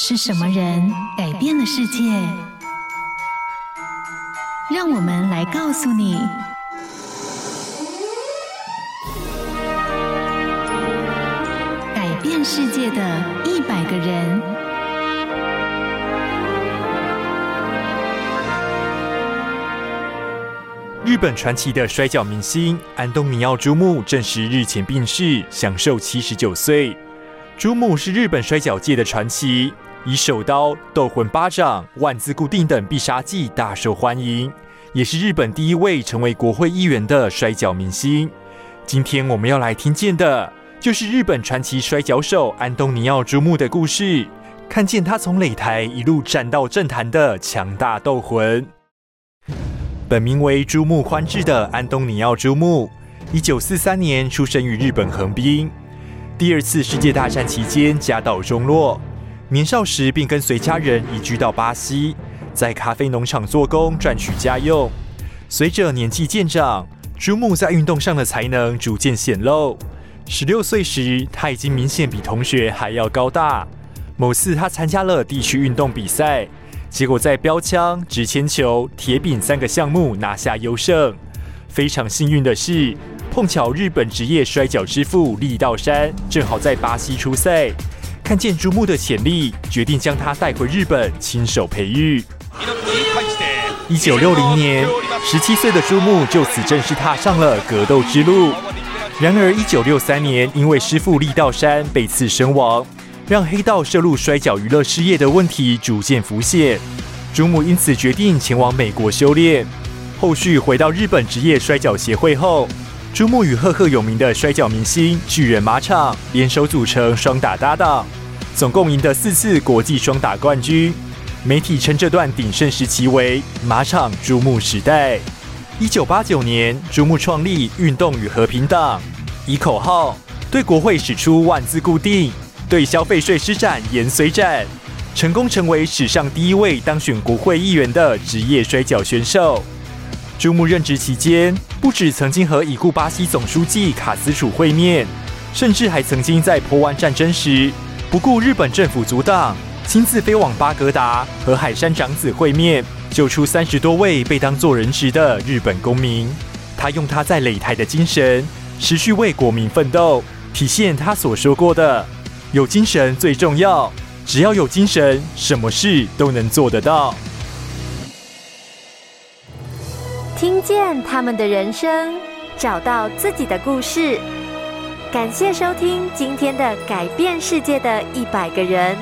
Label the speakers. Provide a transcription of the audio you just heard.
Speaker 1: 是什么人改变了世界？让我们来告诉你：改变世界的一百个人。
Speaker 2: 日本传奇的摔角明星安东尼奥·朱木证实日前病逝，享寿七十九岁。朱木是日本摔角界的传奇。以手刀、斗魂巴掌、万字固定等必杀技大受欢迎，也是日本第一位成为国会议员的摔角明星。今天我们要来听见的，就是日本传奇摔角手安东尼奥·朱木的故事，看见他从擂台一路战到政坛的强大斗魂。本名为朱木宽治的安东尼奥·朱木，一九四三年出生于日本横滨。第二次世界大战期间家道中落。年少时便跟随家人移居到巴西，在咖啡农场做工赚取家用。随着年纪渐长，朱木在运动上的才能逐渐显露。十六岁时，他已经明显比同学还要高大。某次，他参加了地区运动比赛，结果在标枪、掷铅球、铁饼三个项目拿下优胜。非常幸运的是，碰巧日本职业摔角之父力道山正好在巴西出赛。看见猪木的潜力，决定将他带回日本亲手培育。一九六零年，十七岁的朱木就此正式踏上了格斗之路。然而，一九六三年，因为师父力道山被刺身亡，让黑道涉入摔角娱乐事业的问题逐渐浮现。朱木因此决定前往美国修炼。后续回到日本职业摔角协会后，珠穆与赫赫有名的摔角明星巨人马场联手组成双打搭档。总共赢得四次国际双打冠军，媒体称这段鼎盛时期为“马场珠穆时代”。一九八九年，珠穆创立运动与和平党，以口号对国会使出万字固定，对消费税施展延绥战，成功成为史上第一位当选国会议员的职业摔角选手。朱木任职期间，不止曾经和已故巴西总书记卡斯楚会面，甚至还曾经在波湾战争时。不顾日本政府阻挡，亲自飞往巴格达和海山长子会面，救出三十多位被当作人质的日本公民。他用他在擂台的精神，持续为国民奋斗，体现他所说过的：“有精神最重要，只要有精神，什么事都能做得到。”
Speaker 3: 听见他们的人生，找到自己的故事。感谢收听今天的改变世界的一百个人。